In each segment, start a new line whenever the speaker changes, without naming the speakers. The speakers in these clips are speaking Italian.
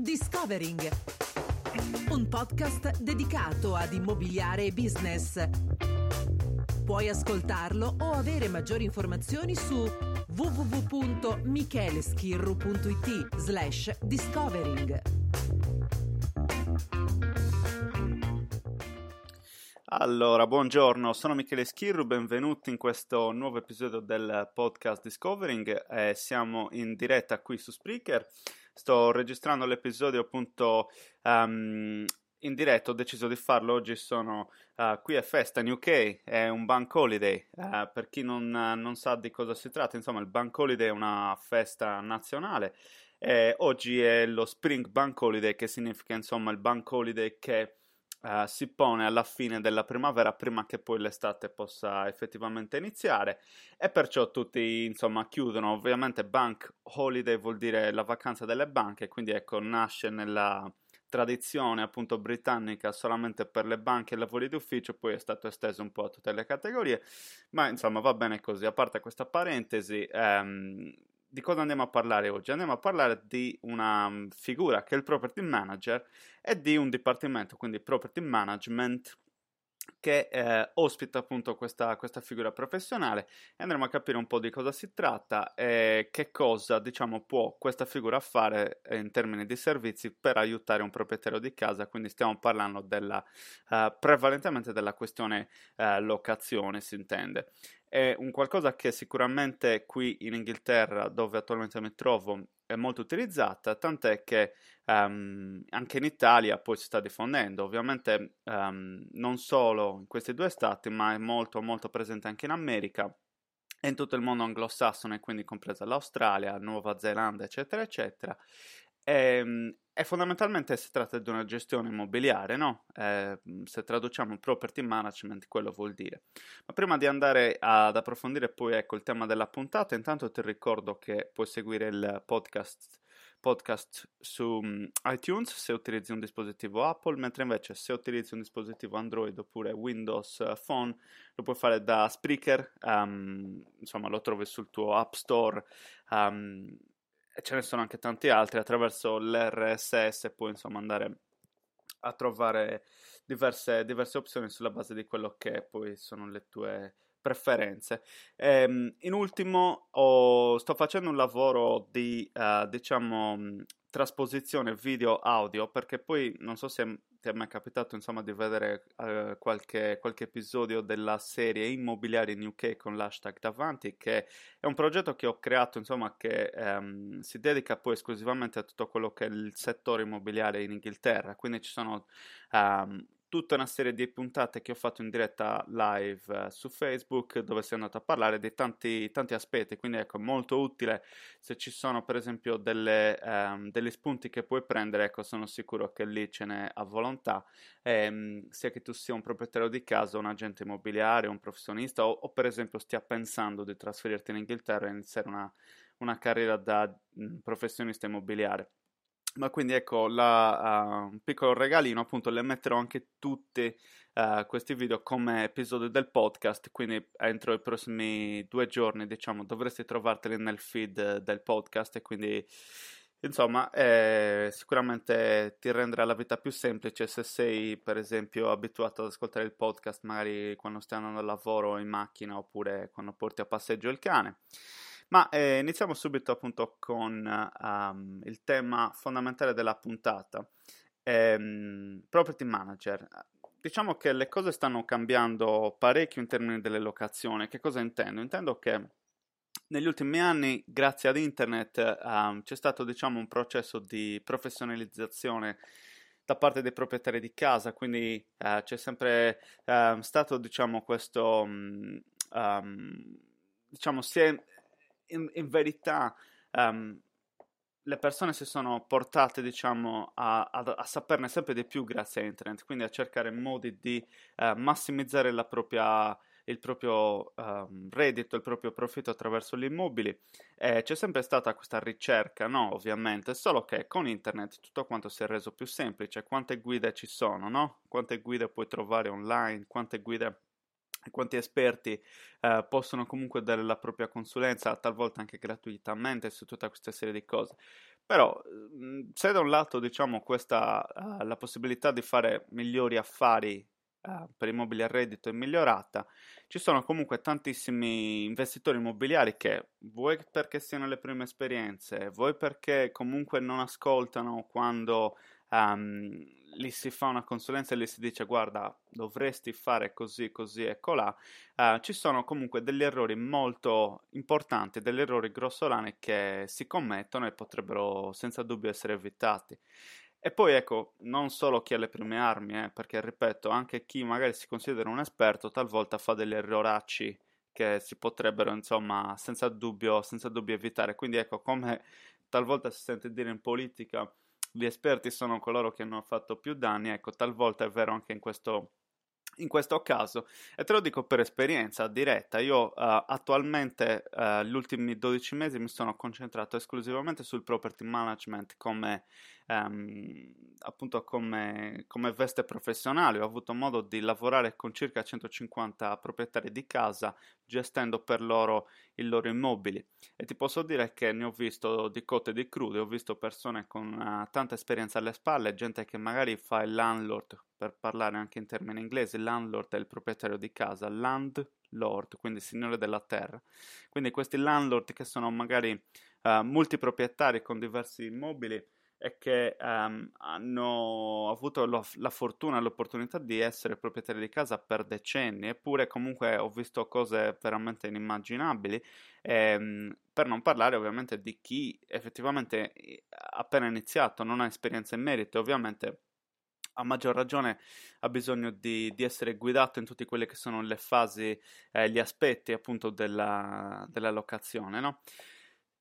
Discovering, un podcast dedicato ad immobiliare e business. Puoi ascoltarlo o avere maggiori informazioni su www.micheleschirru.it slash discovering.
Allora, buongiorno, sono Michele Schirru, benvenuti in questo nuovo episodio del podcast Discovering. Eh, siamo in diretta qui su Spreaker. Sto registrando l'episodio appunto um, in diretta, ho deciso di farlo. Oggi sono uh, qui a festa in UK, è un bank holiday. Uh, per chi non, non, sa di cosa si tratta, insomma, il bank holiday è una festa nazionale. Eh, oggi è lo Spring Bank Holiday, che significa insomma il bank holiday che uh, si pone alla fine della primavera prima che poi l'estate possa effettivamente iniziare e perciò tutti insomma chiudono ovviamente bank holiday vuol dire la vacanza delle banche quindi ecco nasce nella tradizione appunto britannica solamente per le banche e i lavori d'ufficio, poi è stato esteso un po' a tutte le categorie, ma insomma va bene così. A parte questa parentesi, ehm, di cosa andiamo a parlare oggi? Andiamo a parlare di una mm, figura che è il property manager e di un dipartimento, quindi property management, che eh, ospita appunto questa, questa, figura professionale e andremo a capire un po' di cosa si tratta e che cosa diciamo può questa figura fare in termini di servizi per aiutare un proprietario di casa. Quindi stiamo parlando della, uh, prevalentemente della questione uh, locazione si intende. È un qualcosa che sicuramente qui in Inghilterra, dove attualmente mi trovo, è molto utilizzata, tant'è che um, anche in Italia poi si sta diffondendo, ovviamente um, non solo in questi due stati, ma è molto molto presente anche in America e in tutto il mondo anglosassone, quindi compresa l'Australia, Nuova Zelanda, eccetera, eccetera. E, ehm, e fondamentalmente si tratta di una gestione immobiliare, no? Eh, se traduciamo property management, quello vuol dire. Ma prima di andare ad approfondire poi ecco, il tema della puntata, intanto ti ricordo che puoi seguire il podcast, podcast su um, iTunes se utilizzi un dispositivo Apple, mentre invece se utilizzi un dispositivo Android oppure Windows Phone lo puoi fare da Spreaker, um, insomma lo trovi sul tuo App Store. Um, ce ne sono anche tanti altri attraverso l'RSS puoi insomma andare a trovare diverse, diverse opzioni sulla base di quello che poi sono le tue preferenze. Ehm, in ultimo, ho, sto facendo un lavoro di, uh, diciamo, trasposizione video-audio, perché poi non so se ti è mai capitato insomma di vedere uh, qualche, qualche, episodio della serie Immobiliari in UK con l'hashtag davanti, che è un progetto che ho creato insomma che um, si dedica poi esclusivamente a tutto quello che è il settore immobiliare in Inghilterra, quindi ci sono um, tutta una serie di puntate che ho fatto in diretta live uh, su Facebook dove si è andato a parlare di tanti, tanti aspetti, quindi ecco, molto utile se ci sono per esempio delle, um, degli spunti che puoi prendere, ecco, sono sicuro che lì ce n'è a volontà, um, sia che tu sia un proprietario di casa, un agente immobiliare, un professionista o, o per esempio stia pensando di trasferirti in Inghilterra e iniziare una, una carriera da mh, professionista immobiliare. Ma quindi ecco, la, uh, un piccolo regalino, appunto, le metterò anche tutti uh, questi video come episodi del podcast, quindi entro i prossimi due giorni, diciamo, dovresti trovarteli nel feed del podcast e quindi, insomma, eh, sicuramente ti renderà la vita più semplice se sei, per esempio, abituato ad ascoltare il podcast magari quando stai andando al lavoro in macchina oppure quando porti a passeggio il cane. Ma eh, iniziamo subito appunto con um, il tema fondamentale della puntata, ehm, property manager. Diciamo che le cose stanno cambiando parecchio in termini delle locazioni. Che cosa intendo? Intendo che negli ultimi anni, grazie ad internet, um, c'è stato diciamo, un processo di professionalizzazione da parte dei proprietari di casa, quindi uh, c'è sempre uh, stato diciamo, questo... Um, diciamo, si è in, in verità um, le persone si sono portate, diciamo, a, a, a, saperne sempre di più grazie a internet, quindi a cercare modi di uh, massimizzare propria, il proprio um, reddito, il proprio profitto attraverso gli immobili. Eh, c'è sempre stata questa ricerca, no? Ovviamente, solo che con internet tutto quanto si è reso più semplice. Quante guide ci sono, no? Quante guide puoi trovare online, quante guide quanti esperti eh, possono comunque dare la propria consulenza, talvolta anche gratuitamente, su tutta questa serie di cose. Però, mhmm, se da un lato diciamo questa uh, la possibilità di fare migliori affari uh, per immobili a reddito è migliorata, ci sono comunque tantissimi investitori immobiliari che, vuoi perché siano le prime esperienze, vuoi perché comunque non ascoltano quando um, lì si fa una consulenza e gli si dice guarda dovresti fare così, così e colà, uh, ci sono comunque degli errori molto importanti, degli errori grossolani che si commettono e potrebbero senza dubbio essere evitati. E poi ecco, non solo chi ha le prime armi, eh, perché ripeto, anche chi magari si considera un esperto talvolta fa degli erroracci che si potrebbero insomma senza dubbio, senza dubbio evitare. Quindi ecco, come talvolta si sente dire in politica gli esperti sono coloro che hanno fatto più danni, ecco, talvolta è vero anche in questo, in questo caso, e te lo dico per esperienza diretta, io uh, attualmente uh, gli ultimi 12 mesi mi sono concentrato esclusivamente sul property management come ehm, appunto come, come, veste professionale. Ho avuto modo di lavorare con circa 150 proprietari di casa gestendo per loro i loro immobili e ti posso dire che ne ho visto di cotte e di crude, ho visto persone con uh, tanta esperienza alle spalle, gente che magari fa il landlord, per parlare anche in termini inglesi, landlord è il proprietario di casa, landlord, quindi signore della terra. Quindi questi landlord che sono magari uh, multiproprietari con diversi immobili è che um, hanno avuto lo, la fortuna e l'opportunità di essere proprietari di casa per decenni, eppure comunque ho visto cose veramente inimmaginabili, ehm, per non parlare ovviamente di chi effettivamente appena iniziato non ha esperienza in merito, ovviamente a maggior ragione ha bisogno di, di, essere guidato in tutte quelle che sono le fasi, eh, gli aspetti appunto della, della locazione, no?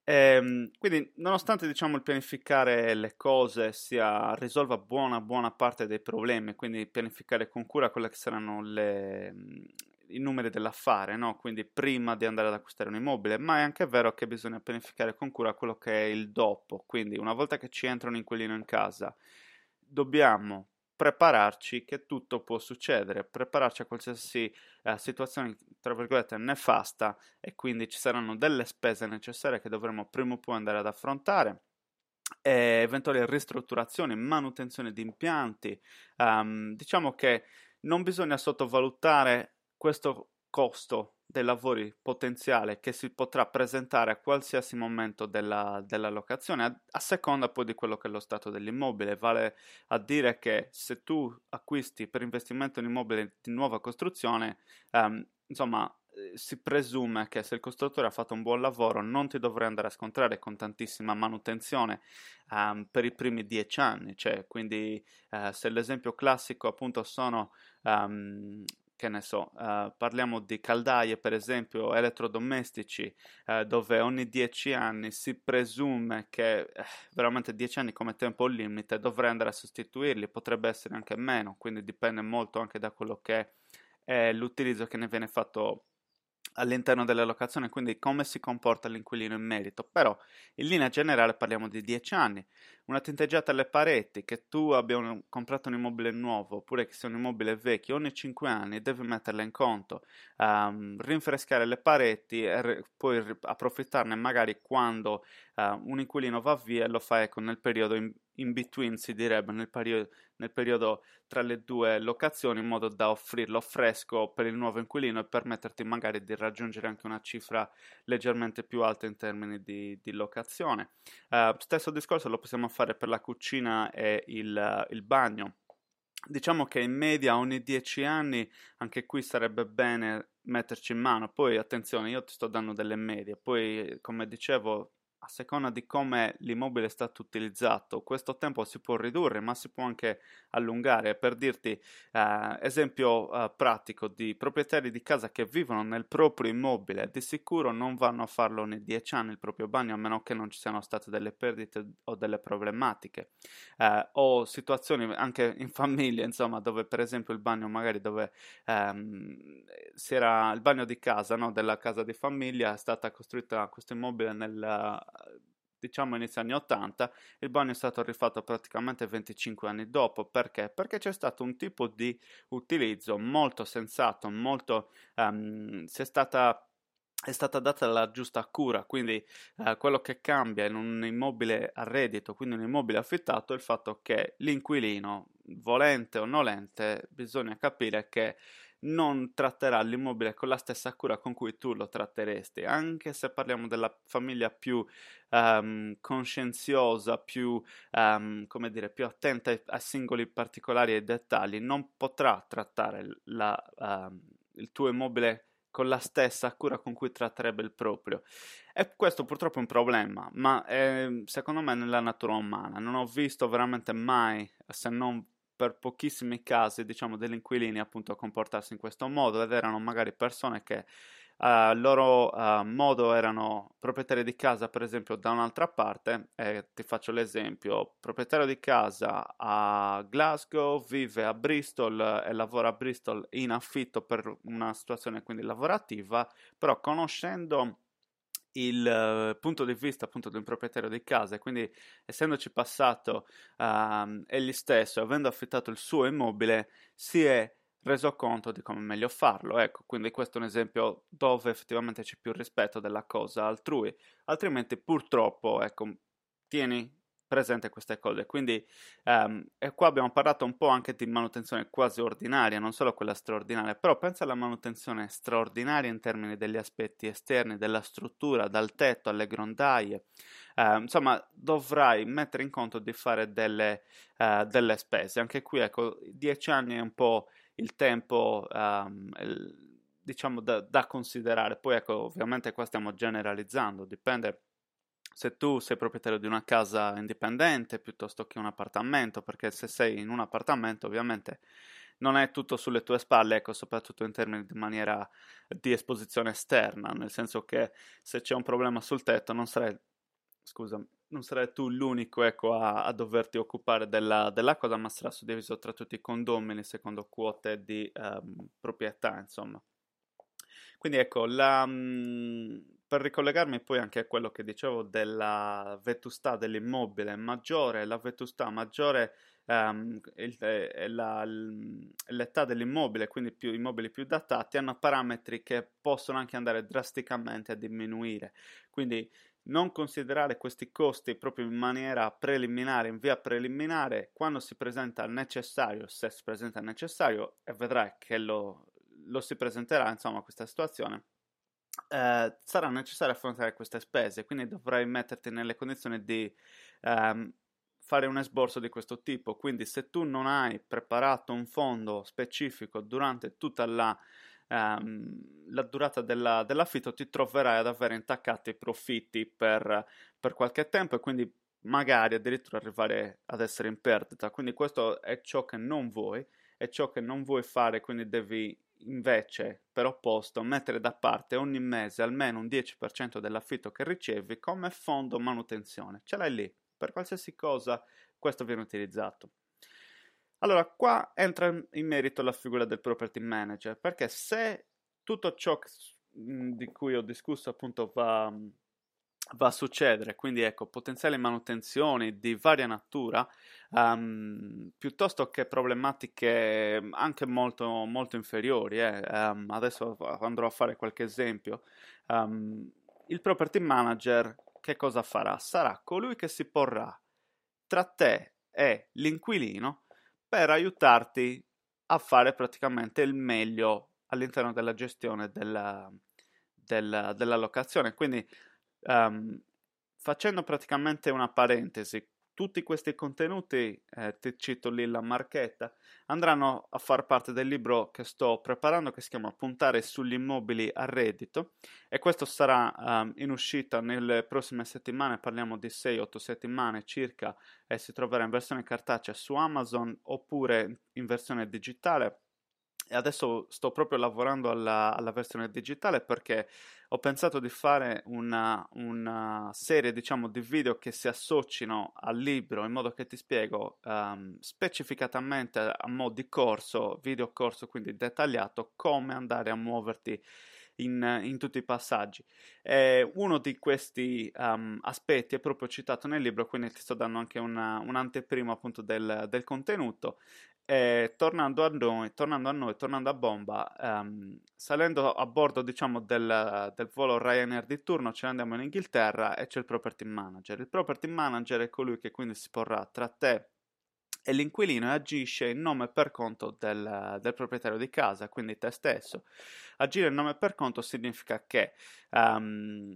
Ehm, quindi, nonostante diciamo, il pianificare le cose sia, risolva buona, buona parte dei problemi, quindi pianificare con cura quelle che saranno le, i numeri dell'affare, no? quindi prima di andare ad acquistare un immobile, ma è anche vero che bisogna pianificare con cura quello che è il dopo, quindi una volta che ci entra un inquilino in casa, dobbiamo prepararci che tutto può succedere, prepararci a qualsiasi eh, situazione, tra virgolette, nefasta e quindi ci saranno delle spese necessarie che dovremo prima o poi andare ad affrontare. Eventuali ristrutturazioni, manutenzione di impianti. Um, diciamo che non bisogna sottovalutare questo costo dei lavori potenziale che si potrà presentare a qualsiasi momento della, della locazione, a, a, seconda poi di quello che è lo stato dell'immobile. Vale a dire che se tu acquisti per investimento un immobile di nuova costruzione, um, insomma, eh, si presume che se il costruttore ha fatto un buon lavoro non ti dovrai andare a scontrare con tantissima manutenzione um, per i primi dieci anni, cioè quindi uh, se l'esempio classico appunto sono um, che ne so, uh, parliamo di caldaie per esempio elettrodomestici uh, dove ogni 10 anni si presume che eh, veramente 10 anni come tempo limite dovrei andare a sostituirli, potrebbe essere anche meno, quindi dipende molto anche da quello che è l'utilizzo che ne viene fatto all'interno della locazione, quindi come si comporta l'inquilino in merito, però in linea generale parliamo di 10 anni, una tinteggiata alle pareti, che tu abbia un, comprato un immobile nuovo oppure che sia un immobile vecchio, ogni 5 anni devi metterla in conto, um, rinfrescare le pareti e re, poi approfittarne magari quando uh, un inquilino va via e lo fai ecco, nel periodo in, in between si direbbe nel periodo, nel periodo, tra le due locazioni in modo da offrirlo fresco per il nuovo inquilino e permetterti magari di raggiungere anche una cifra leggermente più alta in termini di, di locazione. Uh, stesso discorso lo possiamo fare per la cucina e il, il bagno. Diciamo che in media ogni 10 anni anche qui sarebbe bene metterci in mano. Poi attenzione, io ti sto dando delle medie, poi come dicevo a seconda di come l'immobile è stato utilizzato, questo tempo si può ridurre, ma si può anche allungare. Per dirti, eh, esempio eh, pratico di proprietari di casa che vivono nel proprio immobile, di sicuro non vanno a farlo nei dieci anni il proprio bagno, a meno che non ci siano state delle perdite o delle problematiche, eh, o situazioni anche in famiglia, insomma, dove per esempio il bagno magari dove ehm, si era il bagno di casa, no, della casa di famiglia, è stata costruita questo immobile nel diciamo inizio anni 80, il bagno è stato rifatto praticamente 25 anni dopo. Perché? Perché c'è stato un tipo di utilizzo molto sensato, molto um, si è stata è stata data la giusta cura, quindi eh, quello che cambia in un immobile a reddito, quindi un immobile affittato, è il fatto che l'inquilino, volente o nolente, bisogna capire che non tratterà l'immobile con la stessa cura con cui tu lo tratteresti, anche se parliamo della famiglia più um, conscienziosa, più, um, come dire, più attenta ai, a singoli particolari e dettagli, non potrà trattare la, um, il tuo immobile con la stessa cura con cui tratterebbe il proprio. E questo purtroppo è un problema, ma è, secondo me nella natura umana. Non ho visto veramente mai, se non per pochissimi casi, diciamo, degli inquilini appunto comportarsi in questo modo ed erano magari persone che a uh, loro uh, modo erano proprietari di casa, per esempio, da un'altra parte. E ti faccio l'esempio: proprietario di casa a Glasgow, vive a Bristol e lavora a Bristol in affitto per una situazione quindi lavorativa, però conoscendo il uh, punto di vista appunto di un proprietario di casa e quindi essendoci passato uh, egli stesso, avendo affittato il suo immobile, si è reso conto di come meglio farlo. Ecco, quindi questo è un esempio dove effettivamente c'è più rispetto della cosa altrui, altrimenti purtroppo, ecco, tieni presente queste cose. Quindi, um, e qua abbiamo parlato un po' anche di manutenzione quasi ordinaria, non solo quella straordinaria, però pensa alla manutenzione straordinaria in termini degli aspetti esterni, della struttura, dal tetto alle grondaie. Uh, insomma, dovrai mettere in conto di fare delle, uh, delle spese. Anche qui, ecco, dieci anni è un po' il tempo. Um, il, diciamo da, da considerare poi ecco ovviamente qua stiamo generalizzando dipende se tu sei proprietario di una casa indipendente piuttosto che un appartamento, perché se sei in un appartamento ovviamente non è tutto sulle tue spalle, ecco, soprattutto in termini di maniera di esposizione esterna, nel senso che se c'è un problema sul tetto non sarai, scusa, non sarai tu l'unico ecco, a, a doverti occupare della, della, cosa, ma sarà suddiviso tra tutti i condomini secondo quote di um, proprietà, insomma. Quindi ecco, la, um, per ricollegarmi poi anche a quello che dicevo della vetustà dell'immobile maggiore, la vetustà maggiore um, il, eh, la, l'età dell'immobile, quindi più immobili più datati, hanno parametri che possono anche andare drasticamente a diminuire. Quindi non considerare questi costi proprio in maniera preliminare, in via preliminare, quando si presenta necessario, se si presenta necessario, e vedrai che lo, lo si presenterà, insomma, questa situazione eh, sarà necessario affrontare queste spese, quindi dovrai metterti nelle condizioni di ehm, fare un esborso di questo tipo. Quindi, se tu non hai preparato un fondo specifico durante tutta la, ehm, la durata della, dell'affitto, ti troverai ad avere intaccati i profitti per, per qualche tempo e quindi magari addirittura arrivare ad essere in perdita. Quindi, questo è ciò che non vuoi, è ciò che non vuoi fare, quindi devi invece, per opposto, mettere da parte ogni mese almeno un 10% dell'affitto che ricevi come fondo manutenzione. Ce l'hai lì, per qualsiasi cosa questo viene utilizzato. Allora, qua entra in merito la figura del property manager, perché se tutto ciò di cui ho discusso appunto va va a succedere, quindi ecco, potenziali manutenzioni di varia natura, um, piuttosto che problematiche anche molto, molto inferiori. Eh. Um, adesso andrò a fare qualche esempio. Um, il property manager che cosa farà? Sarà colui che si porrà tra te e l'inquilino per aiutarti a fare praticamente il meglio all'interno della gestione della, della, della locazione. Quindi Um, facendo praticamente una parentesi, tutti questi contenuti, eh, ti cito lì la marchetta, andranno a far parte del libro che sto preparando che si chiama Puntare sugli immobili a reddito e questo sarà um, in uscita nelle prossime settimane, parliamo di 6-8 settimane circa e si troverà in versione cartacea su Amazon oppure in versione digitale adesso sto proprio lavorando alla, alla, versione digitale perché ho pensato di fare una, una, serie diciamo di video che si associno al libro in modo che ti spiego um, specificatamente a mo' di corso, video corso quindi dettagliato, come andare a muoverti in, in tutti i passaggi. E uno di questi um, aspetti è proprio citato nel libro, quindi ti sto dando anche una, un'anteprima appunto del, del contenuto. E tornando a noi, tornando a, noi, tornando a bomba, um, salendo a bordo diciamo del, del, volo Ryanair di turno, ce ne andiamo in Inghilterra e c'è il property manager. Il property manager è colui che quindi si porrà tra te e l'inquilino e agisce in nome per conto del, del, proprietario di casa, quindi te stesso. Agire in nome per conto significa che um,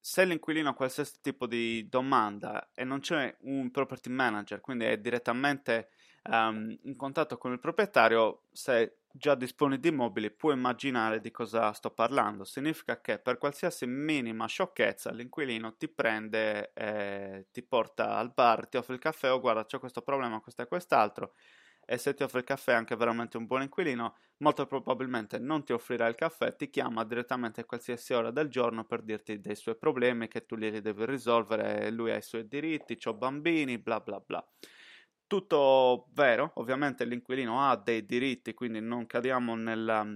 se l'inquilino ha qualsiasi tipo di domanda e non c'è un property manager, quindi è direttamente um, in contatto con il proprietario, se già disponi di immobili, puoi immaginare di cosa sto parlando. Significa che per qualsiasi minima sciocchezza l'inquilino ti prende, eh, ti porta al bar, ti offre il caffè o oh, guarda c'è questo problema, questo e quest'altro. E se ti offre il caffè anche veramente un buon inquilino, molto probabilmente non ti offrirà il caffè, ti chiama direttamente a qualsiasi ora del giorno per dirti dei suoi problemi che tu li devi risolvere, lui ha i suoi diritti, ho bambini, bla bla bla. Tutto vero, ovviamente l'inquilino ha dei diritti, quindi non cadiamo nella,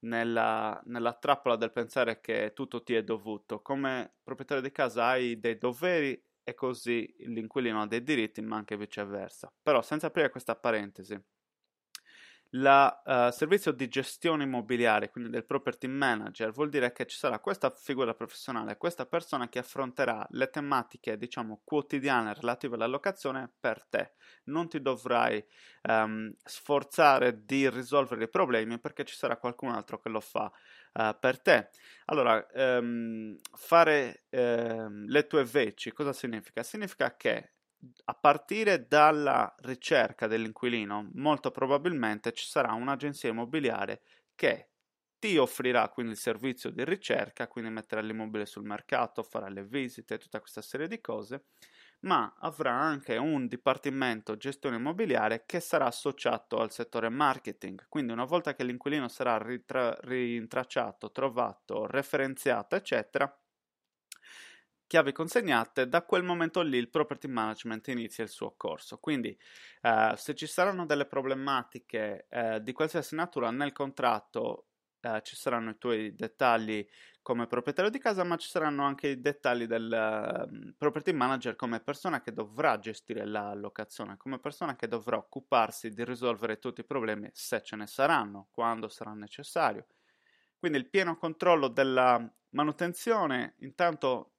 nella, nella, trappola del pensare che tutto ti è dovuto. Come proprietario di casa hai dei doveri e così l'inquilino ha dei diritti, ma anche viceversa. Però senza aprire questa parentesi, il uh, servizio di gestione immobiliare, quindi del property manager, vuol dire che ci sarà questa figura professionale, questa persona che affronterà le tematiche, diciamo, quotidiane relative alla locazione per te. Non ti dovrai um, sforzare di risolvere i problemi perché ci sarà qualcun altro che lo fa uh, per te. Allora, um, fare uh, le tue veci cosa significa? Significa che a partire dalla ricerca dell'inquilino, molto probabilmente ci sarà un'agenzia immobiliare che ti offrirà quindi il servizio di ricerca, quindi metterà l'immobile sul mercato, farà le visite, tutta questa serie di cose, ma avrà anche un dipartimento gestione immobiliare che sarà associato al settore marketing. Quindi una volta che l'inquilino sarà ritra- rintracciato, trovato, referenziato, eccetera, chiavi consegnate, da quel momento lì il property management inizia il suo corso. Quindi eh, se ci saranno delle problematiche eh, di qualsiasi natura nel contratto eh, ci saranno i tuoi dettagli come proprietario di casa, ma ci saranno anche i dettagli del uh, property manager come persona che dovrà gestire la locazione, come persona che dovrà occuparsi di risolvere tutti i problemi se ce ne saranno, quando sarà necessario. Quindi il pieno controllo della manutenzione, intanto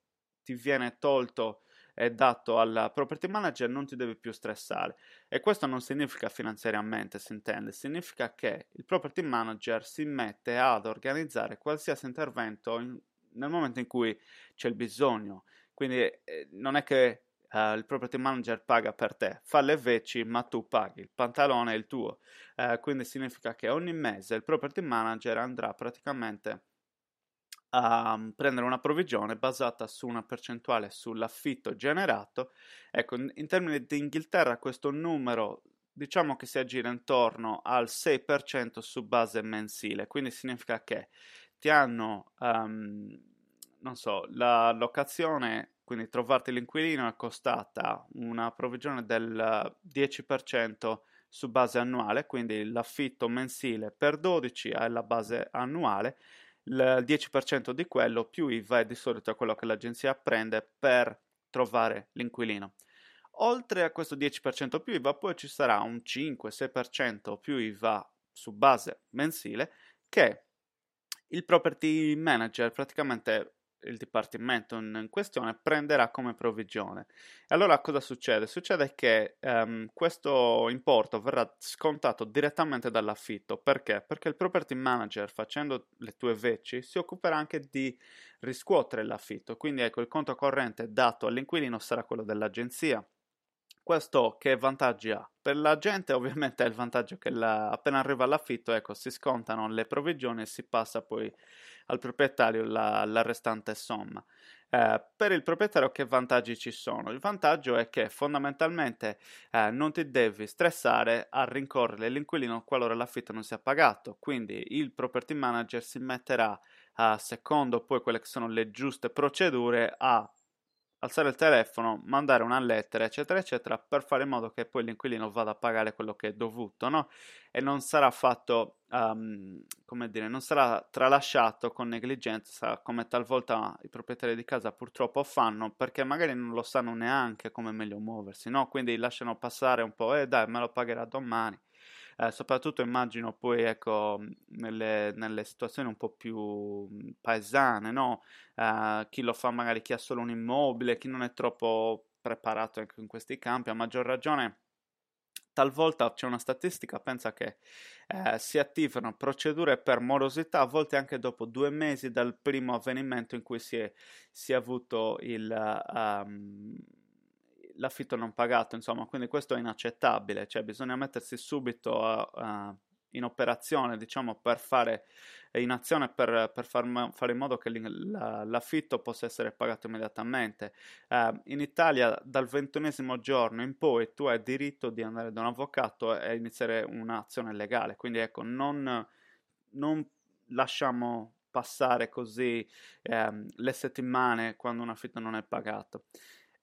ti viene tolto e dato al property manager non ti devi più stressare. E questo non significa finanziariamente si intende. Significa che il property manager si mette ad organizzare qualsiasi intervento in, nel momento in cui c'è il bisogno. Quindi eh, non è che Uh, il property manager paga per te, fa le veci ma tu paghi, il pantalone è il tuo, uh, quindi significa che ogni mese il property manager andrà praticamente a mm, prendere una provvigione basata su una percentuale sull'affitto generato. Ecco, in termini di Inghilterra questo numero diciamo che si aggira intorno al 6% su base mensile, quindi significa che ti hanno, um, non so, la locazione, quindi trovarti l'inquilino è costata una provvigione del 10% su base annuale, quindi l'affitto mensile per 12 è la base annuale il 10% di quello più IVA è di solito quello che l'agenzia prende per trovare l'inquilino. Oltre a questo 10% più IVA, poi ci sarà un 5-6% più IVA su base mensile che il property manager praticamente il dipartimento in questione prenderà come provvigione. E allora cosa succede? Succede che um, questo importo verrà scontato direttamente dall'affitto. Perché? Perché il property manager, facendo le tue veci, si occuperà anche di riscuotere l'affitto. Quindi ecco, il conto corrente dato all'inquilino sarà quello dell'agenzia. Questo che vantaggi ha? Per la gente ovviamente è il vantaggio che la, appena arriva l'affitto, ecco, si scontano le provvigioni e si passa poi al proprietario la, la restante somma. Eh, per il proprietario che vantaggi ci sono? Il vantaggio è che fondamentalmente eh, non ti devi stressare a rincorrere l'inquilino qualora l'affitto non sia pagato, quindi il property manager si metterà, eh, secondo poi quelle che sono le giuste procedure, a alzare il telefono, mandare una lettera, eccetera, eccetera, per fare in modo che poi l'inquilino vada a pagare quello che è dovuto, no? E non sarà fatto, um, come dire, non sarà tralasciato con negligenza, come talvolta i proprietari di casa purtroppo fanno, perché magari non lo sanno neanche come meglio muoversi, no? Quindi lasciano passare un po', eh dai, me lo pagherà domani eh, soprattutto immagino poi ecco, nelle, nelle, situazioni un po' più paesane, no? eh, chi lo fa magari chi ha solo un immobile, chi non è troppo preparato ecco, in questi campi, a maggior ragione talvolta c'è una statistica, pensa che eh, si attivano procedure per morosità, a volte anche dopo due mesi dal primo avvenimento in cui si è, si è avuto il, um, l'affitto non pagato, insomma, quindi questo è inaccettabile, cioè bisogna mettersi subito uh, in operazione, diciamo, per fare in azione per, per far, fare in modo che l'affitto possa essere pagato immediatamente. Uh, in Italia dal ventunesimo giorno in poi tu hai diritto di andare da un avvocato e iniziare un'azione legale, quindi ecco, non, non lasciamo passare così um, le settimane quando un affitto non è pagato.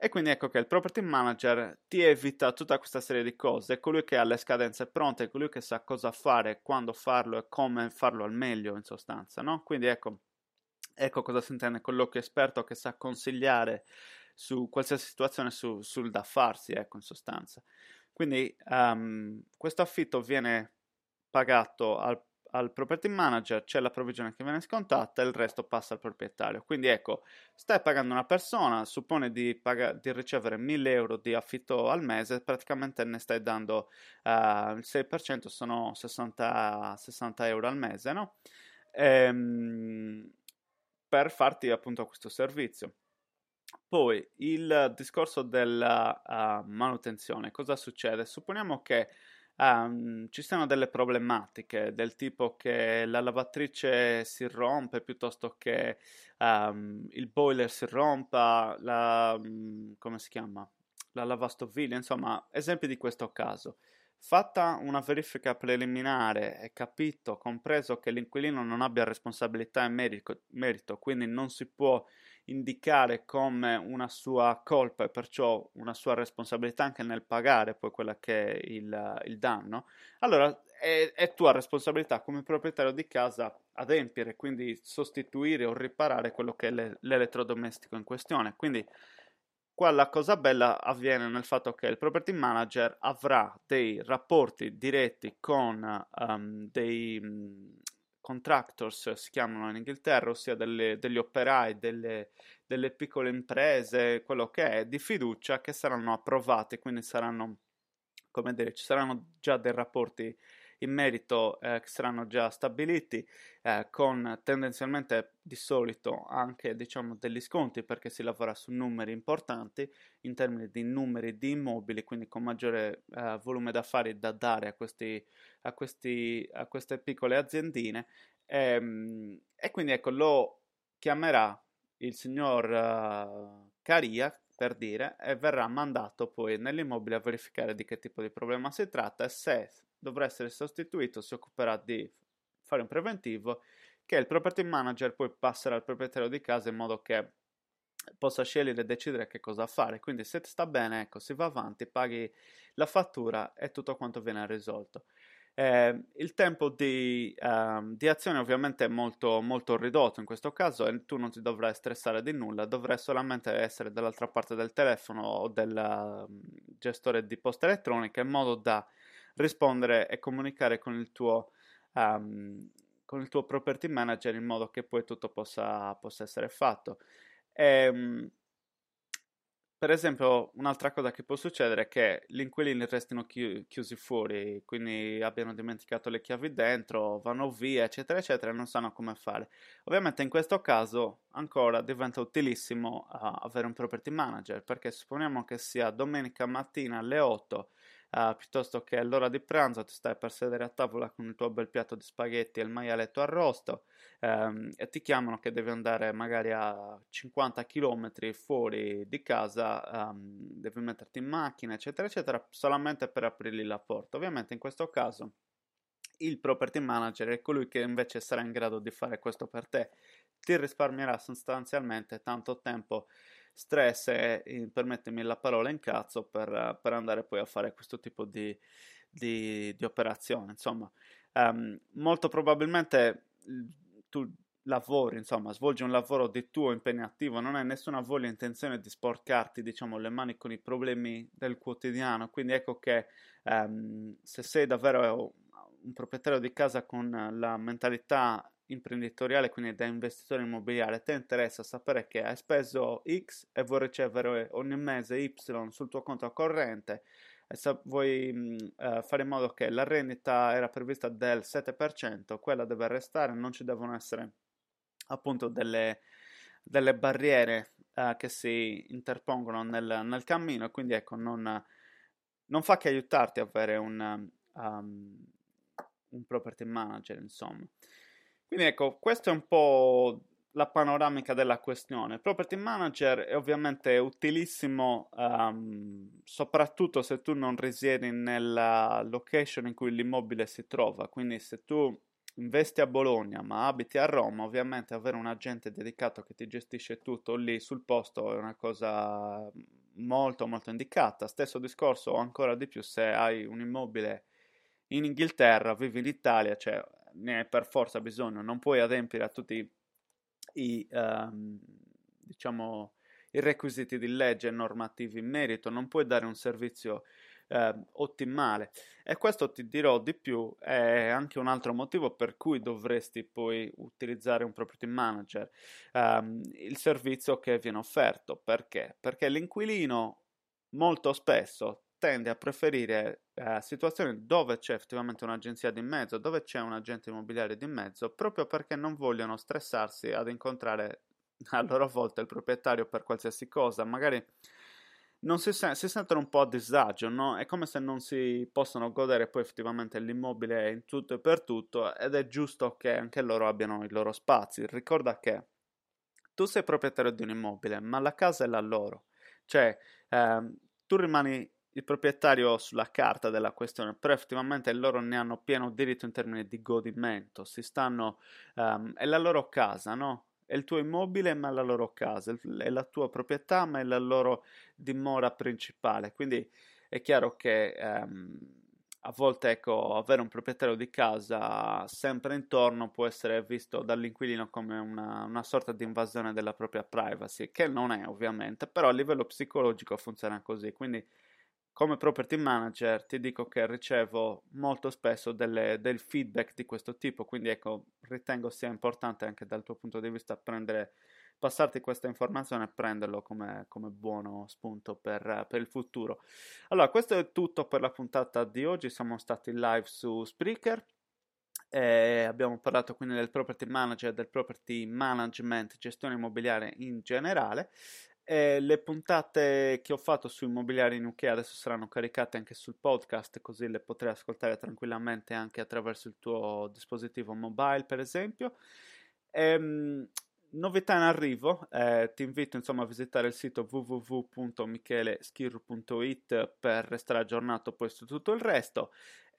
E quindi ecco che il property manager ti evita tutta questa serie di cose, è colui che ha le scadenze pronte, è colui che sa cosa fare, quando farlo e come farlo al meglio in sostanza, no? Quindi ecco, ecco cosa si intende con l'occhio esperto che sa consigliare su qualsiasi situazione su, sul da farsi, ecco in sostanza. Quindi um, questo affitto viene pagato al al property manager c'è la provvigione che viene scontata e il resto passa al proprietario. Quindi ecco, stai pagando una persona, suppone di, pag- di ricevere 1000 euro di affitto al mese, praticamente ne stai dando uh, il 6%, sono 60, 60 euro al mese, no? Ehm, per farti appunto questo servizio. Poi il discorso della uh, manutenzione, cosa succede? Supponiamo che Um, ci sono delle problematiche del tipo che la lavatrice si rompe piuttosto che um, il boiler si rompa, la, um, come si chiama? La lavastoviglie, insomma, esempi di questo caso. Fatta una verifica preliminare e capito, compreso che l'inquilino non abbia responsabilità e merito, merito quindi non si può indicare come una sua colpa e perciò una sua responsabilità anche nel pagare poi quella che è il, il danno, allora è, è, tua responsabilità come proprietario di casa adempiere, quindi sostituire o riparare quello che è le, l'elettrodomestico in questione. Quindi qua la cosa bella avviene nel fatto che il property manager avrà dei rapporti diretti con um, dei contractors si chiamano in Inghilterra, ossia delle, degli operai, delle, delle, piccole imprese, quello che è, di fiducia che saranno approvati, quindi saranno, come dire, ci saranno già dei rapporti in merito eh, saranno già stabiliti eh, con tendenzialmente di solito anche diciamo degli sconti perché si lavora su numeri importanti in termini di numeri di immobili quindi con maggiore eh, volume d'affari da dare a, questi, a, questi, a queste piccole aziendine. E, ehm, e, quindi ecco lo chiamerà il signor uh, Caria per dire e verrà mandato poi nell'immobile a verificare di che tipo di problema si tratta e se dovrà essere sostituito, si occuperà di fare un preventivo che il property manager poi passerà al proprietario di casa in modo che possa scegliere e decidere che cosa fare. Quindi se sta bene, ecco, si va avanti, paghi la fattura e tutto quanto viene risolto. Eh, il tempo di, um, di, azione ovviamente è molto, molto ridotto in questo caso e tu non ti dovrai stressare di nulla, dovrai solamente essere dall'altra parte del telefono o del uh, gestore di posta elettronica in modo da rispondere e comunicare con il tuo, um, con il tuo property manager in modo che poi tutto possa, possa essere fatto. E, um, per esempio, un'altra cosa che può succedere è che gli inquilini restino chi- chiusi fuori, quindi abbiano dimenticato le chiavi dentro, vanno via, eccetera, eccetera, e non sanno come fare. Ovviamente in questo caso ancora diventa utilissimo uh, avere un property manager, perché supponiamo che sia domenica mattina alle 8 uh, piuttosto che all'ora di pranzo ti stai per sedere a tavola con il tuo bel piatto di spaghetti e il maialetto arrosto um, e ti chiamano che devi andare magari a 50 km fuori di casa, um, devi metterti in macchina, eccetera, eccetera, solamente per aprirgli la porta. Ovviamente in questo caso il property manager è colui che invece sarà in grado di fare questo per te, ti risparmierà sostanzialmente tanto tempo stress e, permettimi la parola, incazzo per, per andare poi a fare questo tipo di, di, di operazione. Insomma, um, molto probabilmente tu lavori, insomma, svolgi un lavoro di tuo impegnativo, non hai nessuna voglia e intenzione di sporcarti, diciamo, le mani con i problemi del quotidiano. Quindi ecco che um, se sei davvero un proprietario di casa con la mentalità imprenditoriale, quindi da investitore immobiliare, ti interessa sapere che hai speso X e vuoi ricevere ogni mese Y sul tuo conto corrente e se vuoi mh, uh, fare in modo che la rendita era prevista del 7%, quella deve restare, non ci devono essere appunto delle, delle barriere uh, che si interpongono nel, nel cammino, quindi ecco, non, non, fa che aiutarti a avere un, um, un property manager, insomma. Quindi ecco, questo è un po' la panoramica della questione. Property manager è ovviamente utilissimo um, soprattutto se tu non risiedi nella location in cui l'immobile si trova, quindi se tu investi a Bologna ma abiti a Roma, ovviamente avere un agente dedicato che ti gestisce tutto lì sul posto è una cosa molto molto indicata. Stesso discorso ancora di più se hai un immobile in Inghilterra, vivi in Italia, cioè ne hai per forza bisogno, non puoi adempiere a tutti i, um, diciamo, i requisiti di legge normativi in merito, non puoi dare un servizio eh, ottimale. E questo ti dirò di più, è anche un altro motivo per cui dovresti poi utilizzare un property manager, um, il servizio che viene offerto. Perché? Perché l'inquilino molto spesso tende a preferire eh, situazioni dove c'è effettivamente un'agenzia di mezzo, dove c'è un agente immobiliare di mezzo, proprio perché non vogliono stressarsi ad incontrare a loro volta il proprietario per qualsiasi cosa. Magari non si, sen- si, sentono un po' a disagio, no? È come se non si possono godere poi effettivamente l'immobile in tutto e per tutto ed è giusto che anche loro abbiano i loro spazi. Ricorda che tu sei proprietario di un immobile, ma la casa è la loro. Cioè, ehm, tu rimani il proprietario sulla carta della questione, però effettivamente loro ne hanno pieno diritto in termini di godimento, si stanno, um, è la loro casa, no? È il tuo immobile, ma è la loro casa, è la tua proprietà, ma è la loro dimora principale. Quindi è chiaro che um, a volte ecco, avere un proprietario di casa sempre intorno può essere visto dall'inquilino come una, una, sorta di invasione della propria privacy, che non è ovviamente, però a livello psicologico funziona così. Quindi come property manager ti dico che ricevo molto spesso delle, del feedback di questo tipo, quindi ecco, ritengo sia importante anche dal tuo punto di vista prendere, passarti questa informazione e prenderlo come, come buono spunto per, per, il futuro. Allora, questo è tutto per la puntata di oggi, siamo stati live su Spreaker. Abbiamo parlato quindi del property manager, del property management, gestione immobiliare in generale. E le puntate che ho fatto su immobiliare in UK adesso saranno caricate anche sul podcast, così le potrai ascoltare tranquillamente anche attraverso il tuo dispositivo mobile, per esempio. Ehm, novità in arrivo, eh, ti invito insomma a visitare il sito www.micheleschirru.it per restare aggiornato poi su tutto il resto.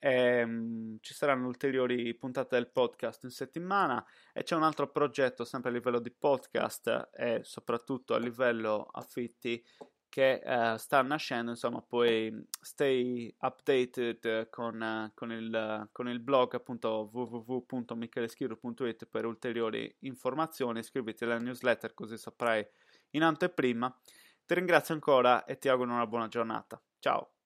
Ehm, ci saranno ulteriori puntate del podcast in settimana e c'è un altro progetto sempre a livello di podcast e soprattutto a livello affitti che uh, sta nascendo, insomma, poi stay updated con, con, il, con il, blog appunto www.micheleschiro.it per ulteriori informazioni, iscriviti alla newsletter così saprai in anteprima. Ti ringrazio ancora e ti auguro una buona giornata. Ciao!